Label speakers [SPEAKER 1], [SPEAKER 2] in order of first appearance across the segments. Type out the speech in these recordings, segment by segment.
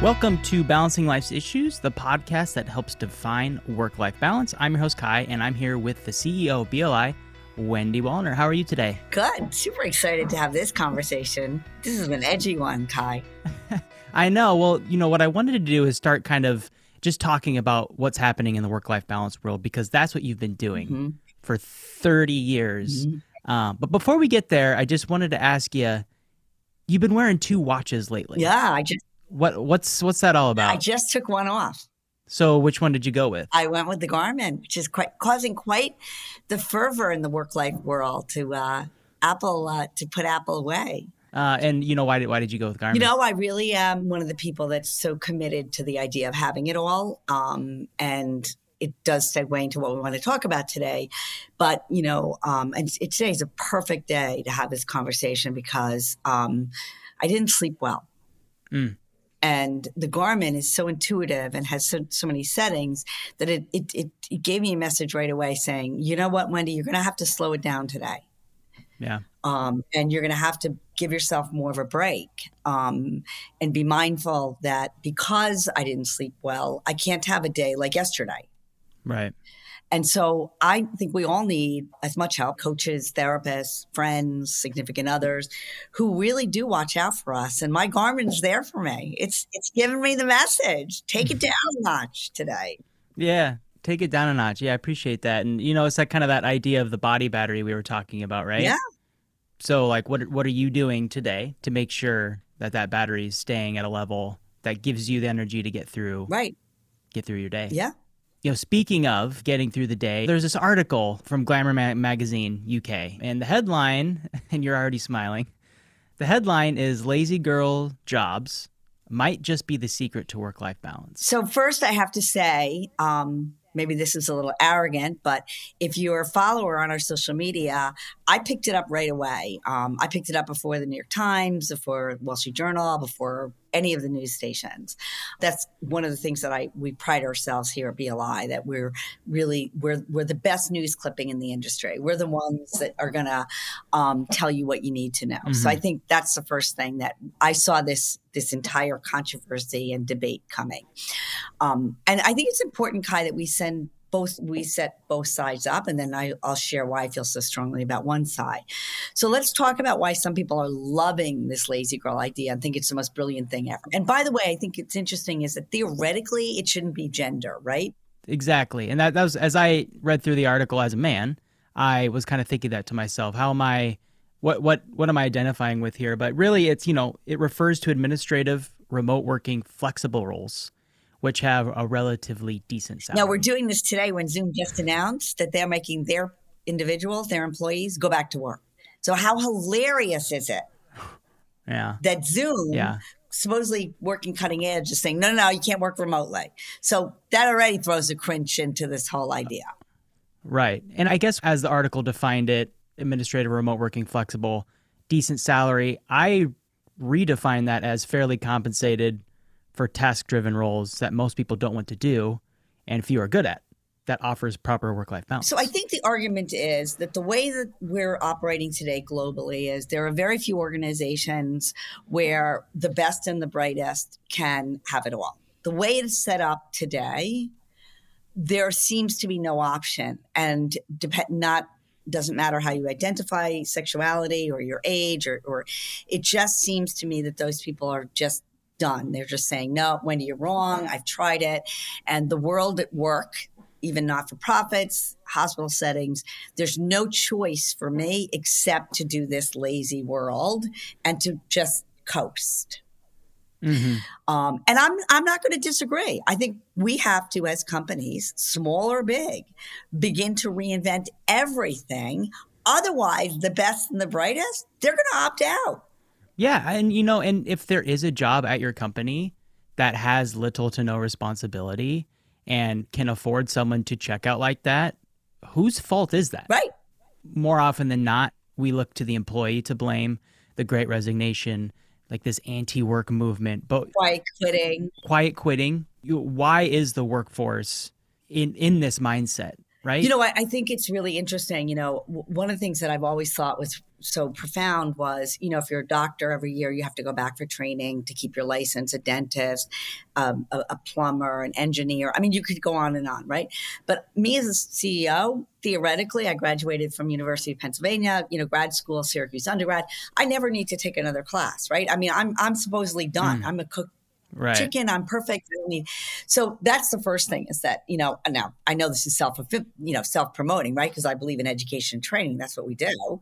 [SPEAKER 1] Welcome to Balancing Life's Issues, the podcast that helps define work life balance. I'm your host, Kai, and I'm here with the CEO of BLI, Wendy Wallner. How are you today?
[SPEAKER 2] Good. Super excited to have this conversation. This is an edgy one, Kai.
[SPEAKER 1] I know. Well, you know, what I wanted to do is start kind of just talking about what's happening in the work life balance world because that's what you've been doing mm-hmm. for 30 years. Mm-hmm. Um, but before we get there, I just wanted to ask you you've been wearing two watches lately.
[SPEAKER 2] Yeah, I just
[SPEAKER 1] what what's what's that all about?
[SPEAKER 2] I just took one off.
[SPEAKER 1] So which one did you go with?
[SPEAKER 2] I went with the Garmin, which is quite causing quite the fervor in the work life world to uh, Apple uh, to put Apple away.
[SPEAKER 1] Uh, and you know why did why did you go with Garmin?
[SPEAKER 2] You know, I really am one of the people that's so committed to the idea of having it all, um, and it does segue into what we want to talk about today. But you know, um, and it, today is a perfect day to have this conversation because um, I didn't sleep well. Mm. And the Garmin is so intuitive and has so, so many settings that it, it, it, it gave me a message right away saying, you know what, Wendy, you're going to have to slow it down today.
[SPEAKER 1] Yeah.
[SPEAKER 2] Um, and you're going to have to give yourself more of a break um, and be mindful that because I didn't sleep well, I can't have a day like yesterday.
[SPEAKER 1] Right.
[SPEAKER 2] And so I think we all need as much help coaches, therapists, friends, significant others who really do watch out for us. And my Garmin's there for me. It's it's giving me the message. Take it down a notch today.
[SPEAKER 1] Yeah. Take it down a notch. Yeah, I appreciate that. And you know, it's like kind of that idea of the body battery we were talking about, right?
[SPEAKER 2] Yeah.
[SPEAKER 1] So like what what are you doing today to make sure that that battery is staying at a level that gives you the energy to get through
[SPEAKER 2] Right.
[SPEAKER 1] Get through your day.
[SPEAKER 2] Yeah.
[SPEAKER 1] You know, speaking of getting through the day, there's this article from Glamour Ma- Magazine UK, and the headline, and you're already smiling. The headline is Lazy Girl Jobs Might Just Be the Secret to Work Life Balance.
[SPEAKER 2] So, first, I have to say, um, maybe this is a little arrogant, but if you're a follower on our social media, I picked it up right away. Um, I picked it up before the New York Times, before Wall Street Journal, before any of the news stations. That's one of the things that I we pride ourselves here at BLI that we're really we're we're the best news clipping in the industry. We're the ones that are going to um, tell you what you need to know. Mm-hmm. So I mm-hmm. think that's the first thing that I saw this this entire controversy and debate coming. Um, and I think it's important, Kai, that we send both we set both sides up and then I, will share why i feel so strongly about one side. So let's talk about why some people are loving this lazy girl idea and think it's the most brilliant thing ever. And by the way i think it's interesting is that theoretically it shouldn't be gender right?
[SPEAKER 1] Exactly. And that, that was as i read through the article as a man i was kind of thinking that to myself. How am i what what what am i identifying with here? But really it's you know it refers to administrative remote working flexible roles which have a relatively decent salary.
[SPEAKER 2] Now we're doing this today when Zoom just announced that they're making their individuals, their employees, go back to work. So how hilarious is it?
[SPEAKER 1] Yeah.
[SPEAKER 2] That Zoom yeah. supposedly working cutting edge is saying, no, no, no, you can't work remotely. So that already throws a cringe into this whole idea.
[SPEAKER 1] Right. And I guess as the article defined it, administrative remote working flexible, decent salary, I redefine that as fairly compensated for task driven roles that most people don't want to do and few are good at that offers proper work life balance.
[SPEAKER 2] So I think the argument is that the way that we're operating today globally is there are very few organizations where the best and the brightest can have it all. The way it's set up today, there seems to be no option and depend not doesn't matter how you identify sexuality or your age or, or it just seems to me that those people are just done. They're just saying, no, Wendy, you're wrong. I've tried it. And the world at work, even not for profits, hospital settings, there's no choice for me except to do this lazy world and to just coast. Mm-hmm. Um, and I'm I'm not going to disagree. I think we have to, as companies, small or big, begin to reinvent everything. Otherwise, the best and the brightest, they're going to opt out.
[SPEAKER 1] Yeah, and you know, and if there is a job at your company that has little to no responsibility and can afford someone to check out like that, whose fault is that?
[SPEAKER 2] Right.
[SPEAKER 1] More often than not, we look to the employee to blame the great resignation, like this anti-work movement, but
[SPEAKER 2] quiet quitting.
[SPEAKER 1] Quiet quitting. Why is the workforce in in this mindset? Right.
[SPEAKER 2] You know, I, I think it's really interesting. You know, w- one of the things that I've always thought was so profound was, you know, if you're a doctor every year, you have to go back for training to keep your license, a dentist, um, a, a, plumber, an engineer. I mean, you could go on and on, right? But me as a CEO, theoretically, I graduated from University of Pennsylvania, you know, grad school, Syracuse undergrad. I never need to take another class, right? I mean, I'm I'm supposedly done. Mm. I'm a cook right. chicken. I'm perfect. So that's the first thing is that, you know, now I know this is self, you know, self promoting, right? Because I believe in education and training. That's what we do.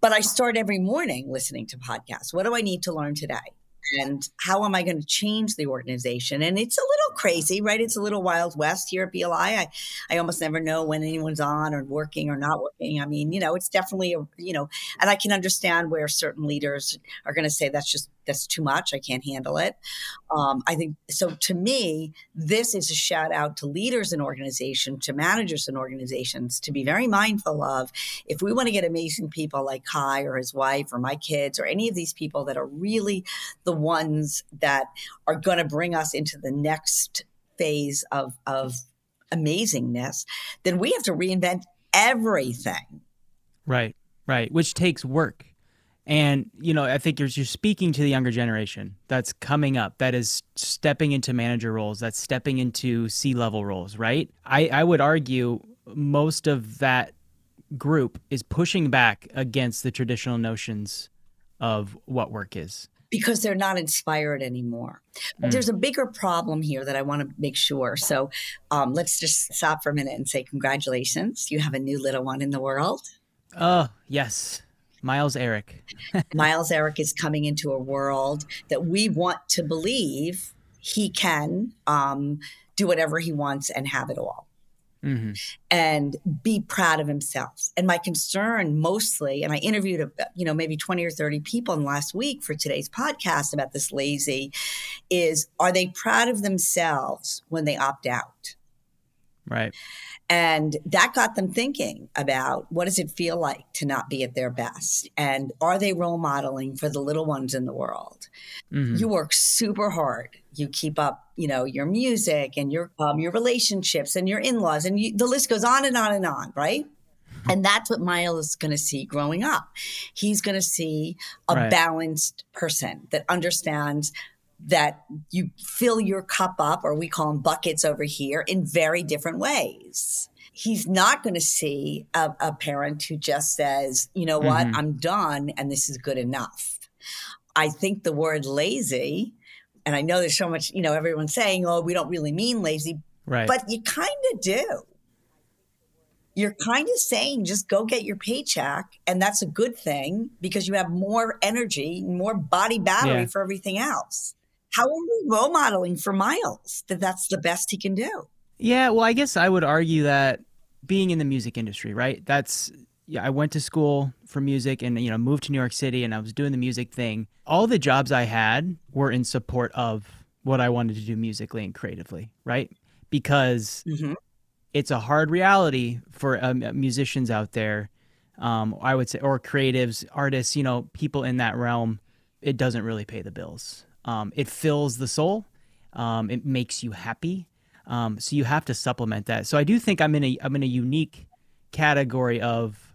[SPEAKER 2] But I start every morning listening to podcasts. What do I need to learn today? and how am I going to change the organization? And it's a little crazy, right? It's a little wild west here at BLI. I, I almost never know when anyone's on or working or not working. I mean, you know, it's definitely a, you know, and I can understand where certain leaders are going to say that's just that's too much. I can't handle it. Um, I think so. To me, this is a shout out to leaders in organization, to managers in organizations, to be very mindful of if we want to get amazing people like Kai or his wife or my kids or any of these people that are really the ones that are going to bring us into the next phase of of amazingness, then we have to reinvent everything.
[SPEAKER 1] Right, right, which takes work. And, you know, I think you're, you're speaking to the younger generation that's coming up, that is stepping into manager roles, that's stepping into C level roles, right? I, I would argue most of that group is pushing back against the traditional notions of what work is.
[SPEAKER 2] Because they're not inspired anymore. But mm. there's a bigger problem here that I want to make sure. So um, let's just stop for a minute and say, Congratulations. You have a new little one in the world.
[SPEAKER 1] Oh, yes. Miles Eric.
[SPEAKER 2] Miles Eric is coming into a world that we want to believe he can um, do whatever he wants and have it all. Mm-hmm. And be proud of himself. And my concern mostly, and I interviewed, a, you know, maybe 20 or 30 people in the last week for today's podcast about this lazy, is are they proud of themselves when they opt out?
[SPEAKER 1] Right.
[SPEAKER 2] And that got them thinking about what does it feel like to not be at their best? And are they role modeling for the little ones in the world? Mm-hmm. You work super hard. You keep up, you know, your music and your um, your relationships and your in-laws and you, the list goes on and on and on, right? And that's what Miles is going to see growing up. He's going to see a right. balanced person that understands that you fill your cup up, or we call them buckets over here, in very different ways. He's not going to see a, a, parent who just says, you know what, mm-hmm. I'm done and this is good enough. I think the word lazy, and I know there's so much, you know, everyone's saying, oh, we don't really mean lazy,
[SPEAKER 1] right.
[SPEAKER 2] but you kind of do. You're kind of saying just go get your paycheck, and that's a good thing because you have more energy, more body battery yeah. for everything else how are we role modeling for Miles that that's the best he can do?
[SPEAKER 1] Yeah, well, I guess I would argue that being in the music industry, right? That's yeah, I went to school for music and you know moved to New York City and I was doing the music thing. All the jobs I had were in support of what I wanted to do musically and creatively, right? Because mm-hmm. it's a hard reality for um, musicians out there. Um, I would say, or creatives, artists, you know, people in that realm. It doesn't really pay the bills. Um, it fills the soul. Um, it makes you happy. Um, so you have to supplement that. So I do think I'm in a I'm in a unique category of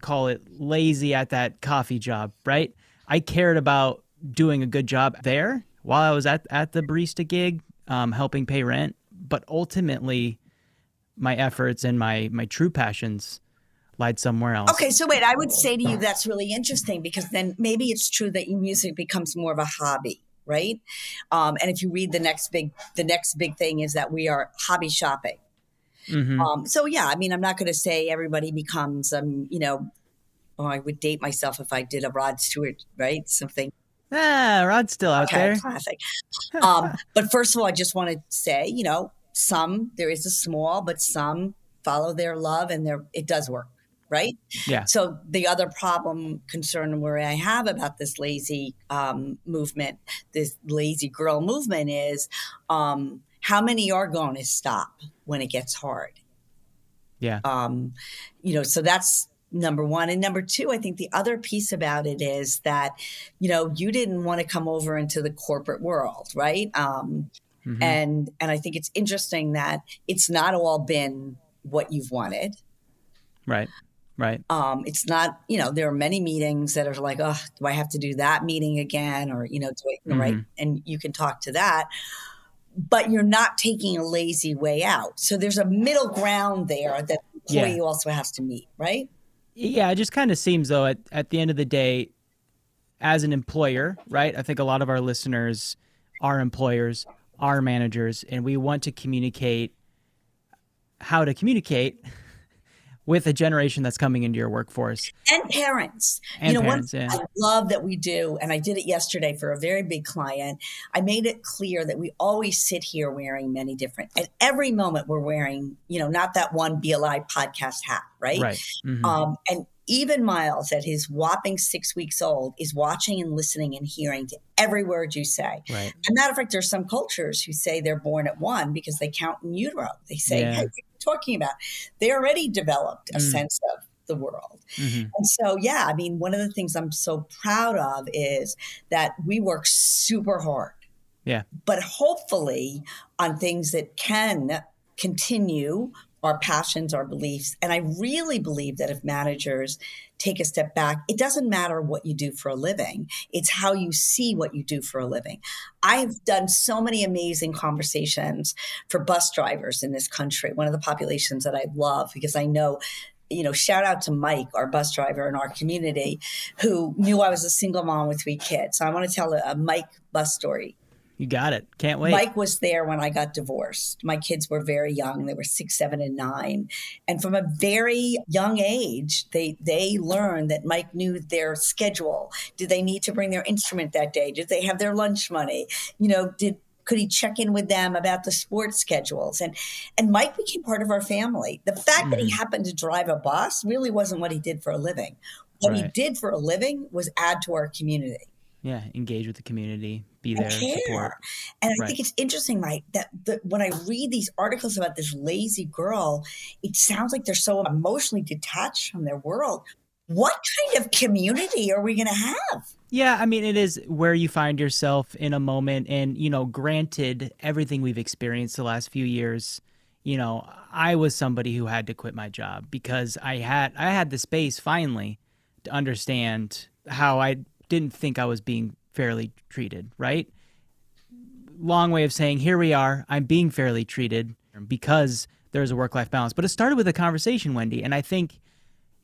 [SPEAKER 1] call it lazy at that coffee job, right? I cared about doing a good job there while I was at at the barista gig, um, helping pay rent. But ultimately, my efforts and my my true passions lied somewhere else.
[SPEAKER 2] Okay, so wait, I would say to you that's really interesting because then maybe it's true that your music becomes more of a hobby, right? Um, and if you read the next big, the next big thing is that we are hobby shopping. Mm-hmm. Um, so yeah, I mean, I'm not going to say everybody becomes, um, you know, oh, I would date myself if I did a Rod Stewart, right? Something.
[SPEAKER 1] Ah, Rod's still out okay, there.
[SPEAKER 2] Classic. um, but first of all, I just want to say, you know, some there is a small, but some follow their love, and there it does work right?
[SPEAKER 1] Yeah.
[SPEAKER 2] So the other problem, concern worry I have about this lazy um, movement, this lazy girl movement, is um, how many are going to stop when it gets hard?
[SPEAKER 1] Yeah.
[SPEAKER 2] Um, you know, so that's number one. And number two, I think the other piece about it is that, you know, you didn't want to come over into the corporate world, right? Um, mm-hmm. And and I think it's interesting that it's not all been what you've wanted.
[SPEAKER 1] Right Right.
[SPEAKER 2] Um, it's not, you know, there are many meetings that are like, oh, do I have to do that meeting again? Or, you know, do I, mm-hmm. right? And you can talk to that. But you're not taking a lazy way out. So there's a middle ground there that the employee yeah. also has to meet, right?
[SPEAKER 1] Yeah, it just kind of seems though at, at the end of the day, as an employer, right? I think a lot of our listeners are employers, are managers, and we want to communicate how to communicate with a generation that's coming into your workforce
[SPEAKER 2] and parents.
[SPEAKER 1] And
[SPEAKER 2] you know,
[SPEAKER 1] parents,
[SPEAKER 2] one
[SPEAKER 1] yeah.
[SPEAKER 2] I love that we do, and I did it yesterday for a very big client. I made it clear that we always sit here wearing many different. At every moment, we're wearing, you know, not that one BLI podcast hat, right?
[SPEAKER 1] Right. Mm-hmm.
[SPEAKER 2] Um, and even Miles, at his whopping six weeks old, is watching and listening and hearing to every word you say.
[SPEAKER 1] Right.
[SPEAKER 2] And matter of fact, there's some cultures who say they're born at one because they count in utero. They say,
[SPEAKER 1] Yeah.
[SPEAKER 2] hey, what are you talking about? They already developed a
[SPEAKER 1] Mm.
[SPEAKER 2] sense of the world.
[SPEAKER 1] Mhm.
[SPEAKER 2] And so, yeah, I mean, one of the things I'm so proud of is that we work super hard.
[SPEAKER 1] Yeah.
[SPEAKER 2] But hopefully on things that can continue our passions, our beliefs. And I really believe that if managers take a step back, it doesn't matter what you do for a living, it's how you see what you do for a living. I have done so many amazing conversations for bus drivers in this country, one of the populations that I love because I know you know, shout out to Mike, our bus driver in our community, who knew I was a single mom with three kids. So I want to tell a, a Mike bus story.
[SPEAKER 1] You got it. Can't wait.
[SPEAKER 2] Mike was there when I got divorced. My kids were very young; they were six, seven, and nine. And from a very young age, they they learned that Mike knew their schedule. Did they need to bring their instrument that day? Did they have their lunch money? You know, did could he check in with them about the sports schedules and and mike became part of our family the fact that he
[SPEAKER 1] Mhm.
[SPEAKER 2] happened to drive a bus really wasn't what he did for a living what he did for a living was add to our community
[SPEAKER 1] yeah. Engage with the community. Be there.
[SPEAKER 2] care.
[SPEAKER 1] Support.
[SPEAKER 2] And I
[SPEAKER 1] Right.
[SPEAKER 2] think it's interesting, right that the, when I read these articles about this lazy girl, it sounds like they're so emotionally detached from their world. What kind of community are we going to have?
[SPEAKER 1] Yeah, I mean, it is where you find yourself in a moment. And, you know, granted, everything we've experienced the last few years, you know, I was somebody who had to quit my job because I had I had the space finally to understand how I didn't think I was being fairly treated, right? Long way of saying here we are, I'm being fairly treated because there's a work-life balance. But it started with a conversation, Wendy, and I think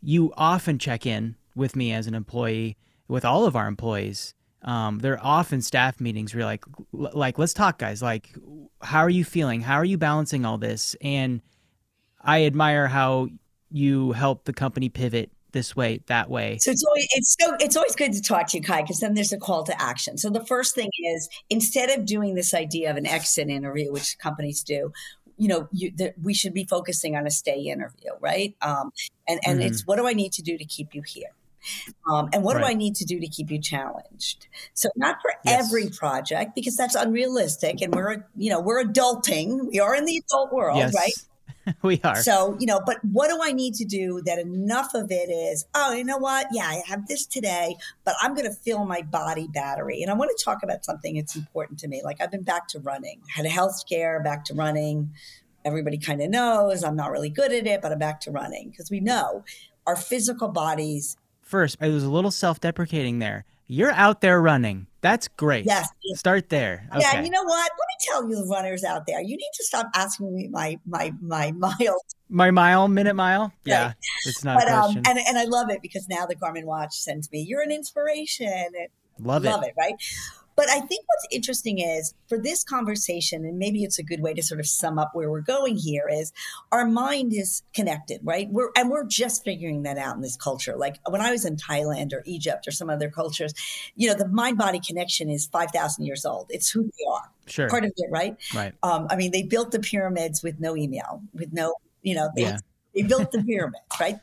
[SPEAKER 1] you often check in with me as an employee, with all of our employees. Um, there are often staff meetings where you're like, like, let's talk, guys. Like, how are you feeling? How are you balancing all this? And I admire how you help the company pivot this way, that way.
[SPEAKER 2] So it's always it's so it's always good to talk to you, Kai, because then there's a call to action. So the first thing is instead of doing this idea of an exit interview, which companies do, you know, you, that we should be focusing on a stay interview, right? Um, and and
[SPEAKER 1] Mhm.
[SPEAKER 2] it's what do I need to do to keep you here? Um, and what do I need to do to keep you challenged? So not for
[SPEAKER 1] Yes.
[SPEAKER 2] every project because that's unrealistic, and we're you know we're adulting. We are in the adult world,
[SPEAKER 1] yes,
[SPEAKER 2] right?
[SPEAKER 1] we are.
[SPEAKER 2] So, you know, but what do I need to do that enough of it is, oh, you know what? Yeah, I have this today, but I'm going to fill my body battery. And I want to talk about something that's important to me. Like I've been back to running, had a health scare, back to running. Everybody kind of knows I'm not really good at it, but I'm back to running because we know our physical bodies.
[SPEAKER 1] First, I was a little self-deprecating there. You're out there running. That's great.
[SPEAKER 2] Yes.
[SPEAKER 1] Start there. Okay.
[SPEAKER 2] Yeah, you know what? Let me tell you, the runners out there, you need to stop asking me my my my miles
[SPEAKER 1] My mile, minute mile. Yeah, it's not
[SPEAKER 2] but
[SPEAKER 1] a
[SPEAKER 2] um,
[SPEAKER 1] question.
[SPEAKER 2] and and I love it because now the Garmin watch sends me, "You're an inspiration." And
[SPEAKER 1] Love it.
[SPEAKER 2] love it, right? But I think what's interesting is for this conversation, and maybe it's a good way to sort of sum up where we're going here is our mind is connected, right? We're and we're just figuring that out in this culture. Like when I was in Thailand or Egypt or some other cultures, you know, the mind body connection is five thousand years old. It's who they are,
[SPEAKER 1] Sure.
[SPEAKER 2] part of it, right?
[SPEAKER 1] Right.
[SPEAKER 2] Um, I mean, they built the pyramids with no email, with no, you know, they,
[SPEAKER 1] Yeah.
[SPEAKER 2] they built the pyramids, right?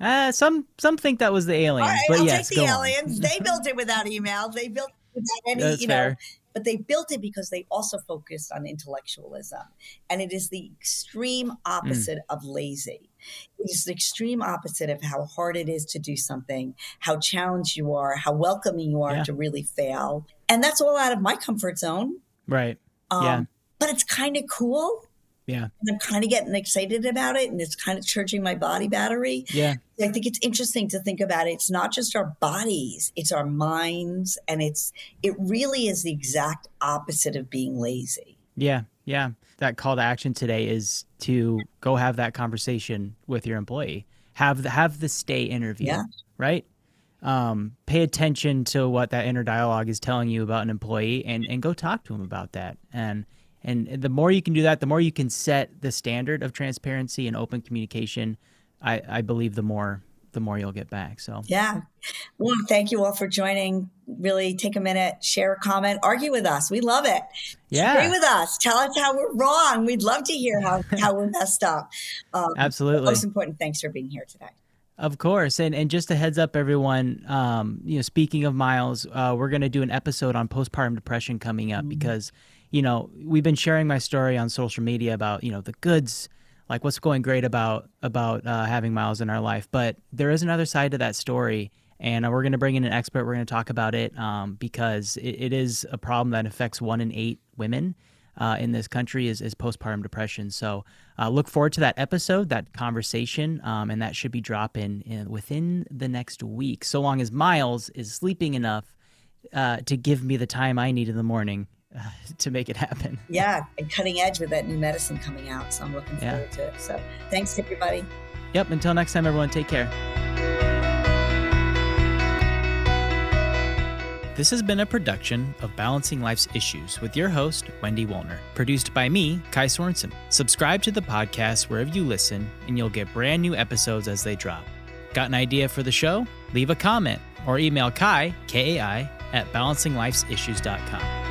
[SPEAKER 1] Uh, some some think that was the aliens,
[SPEAKER 2] All right,
[SPEAKER 1] but
[SPEAKER 2] I'll
[SPEAKER 1] yes,
[SPEAKER 2] take the
[SPEAKER 1] on.
[SPEAKER 2] aliens. They built it without email. They built any,
[SPEAKER 1] That's
[SPEAKER 2] you know,
[SPEAKER 1] fair.
[SPEAKER 2] but they built it because they also focused on intellectualism. And it is the extreme opposite of lazy. It is the extreme opposite of how hard it is to do something, how challenged you are, how welcoming you are
[SPEAKER 1] Yeah.
[SPEAKER 2] to really fail. And that's all out of my comfort zone.
[SPEAKER 1] Right.
[SPEAKER 2] Um,
[SPEAKER 1] Yeah.
[SPEAKER 2] But it's kind of cool
[SPEAKER 1] Yeah.
[SPEAKER 2] And I'm kind of getting excited about it and it's kind of charging my body battery.
[SPEAKER 1] Yeah.
[SPEAKER 2] I think it's interesting to think about it. It's not just our bodies, it's our minds. And it's, it really is the exact opposite of being lazy.
[SPEAKER 1] Yeah. Yeah. That call to action today is to go have that conversation with your employee. Have the, have the stay interview,
[SPEAKER 2] Yeah.
[SPEAKER 1] right? Um, pay attention to what that inner dialogue is telling you about an employee and, and go talk to him about that. And, and the more you can do that, the more you can set the standard of transparency and open communication. I, I believe the more the more you'll get back. So
[SPEAKER 2] Yeah. Well, thank you all for joining. Really take a minute, share a comment, argue with us. We love it.
[SPEAKER 1] Yeah.
[SPEAKER 2] Agree with us. Tell us how we're wrong. We'd love to hear how, how we're messed up. Um,
[SPEAKER 1] absolutely.
[SPEAKER 2] Most important, thanks for being here today.
[SPEAKER 1] Of course, and and just a heads up, everyone. Um, you know, speaking of Miles, uh, we're going to do an episode on postpartum depression coming up because, you know, we've been sharing my story on social media about you know the goods, like what's going great about about uh, having Miles in our life, but there is another side to that story, and uh, we're going to bring in an expert. We're going to talk about it um, because it, it is a problem that affects one in eight women uh, in this country is, is postpartum depression. So uh, look forward to that episode, that conversation, um, and that should be dropping in, within the next week, so long as Miles is sleeping enough uh, to give me the time I need in the morning uh, to make it happen.
[SPEAKER 2] Yeah, and cutting edge with that new medicine coming out. So I'm looking
[SPEAKER 1] Yeah.
[SPEAKER 2] forward to it. So thanks, everybody.
[SPEAKER 1] Yep. Until next time, everyone, take care. This has been a production of Balancing Life's Issues with your host, Wendy Wolner. Produced by me, Kai Sorensen. Subscribe to the podcast wherever you listen, and you'll get brand new episodes as they drop. Got an idea for the show? Leave a comment or email Kai, K A I, at balancinglifesissues.com.